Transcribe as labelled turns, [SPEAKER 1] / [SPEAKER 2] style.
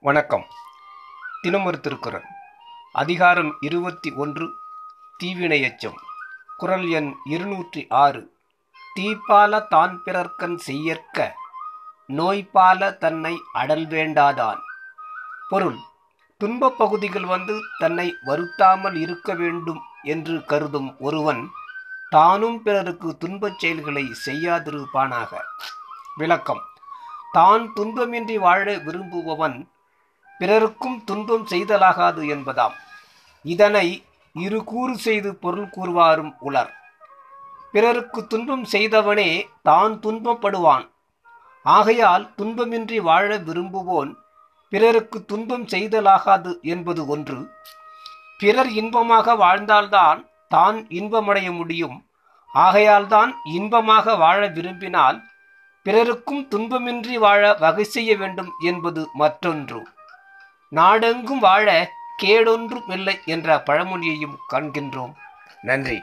[SPEAKER 1] வணக்கம். தினமொரு திருக்குறள். அதிகாரம் இருபத்தி ஒன்று தீவினையச்சம் குரல் எண் இருநூற்றி ஆறு. தீப்பால தான் பிறர்க்கண் செய்யற்க நோய்பால தன்னை அடல் வேண்டாதான். பொருள் துன்பப் பகுதிகள் வந்து தன்னை வருத்தாமல் இருக்க வேண்டும் என்று கருதும் ஒருவன் தானும் பிறருக்கு துன்பச் செயல்களை செய்யாதிருப்பானாக. விளக்கம். தான் துன்பமின்றி வாழ விரும்புபவன் பிறருக்கும் துன்பம் செய்தலாகாது என்பதாம். இதனை இரு கூறு செய்து பொருள் கூறுவாரும் உலர் பிறருக்கு துன்பம் செய்தவனே தான் துன்பப்படுவான். ஆகையால் துன்பமின்றி வாழ விரும்புவோன் பிறருக்கு துன்பம் செய்தலாகாது என்பது ஒன்று. பிறர் இன்பமாக வாழ்ந்தால்தான் தான் இன்பமடைய முடியும். ஆகையால்தான் இன்பமாக வாழ விரும்பினால் பிறருக்கும் துன்பமின்றி வாழ வகை செய்ய வேண்டும் என்பது மற்றொன்று. நாடெங்கும் வாழ கேடொன்றும் இல்லை என்ற பழமொழியையும் காண்கின்றோம். நன்றி.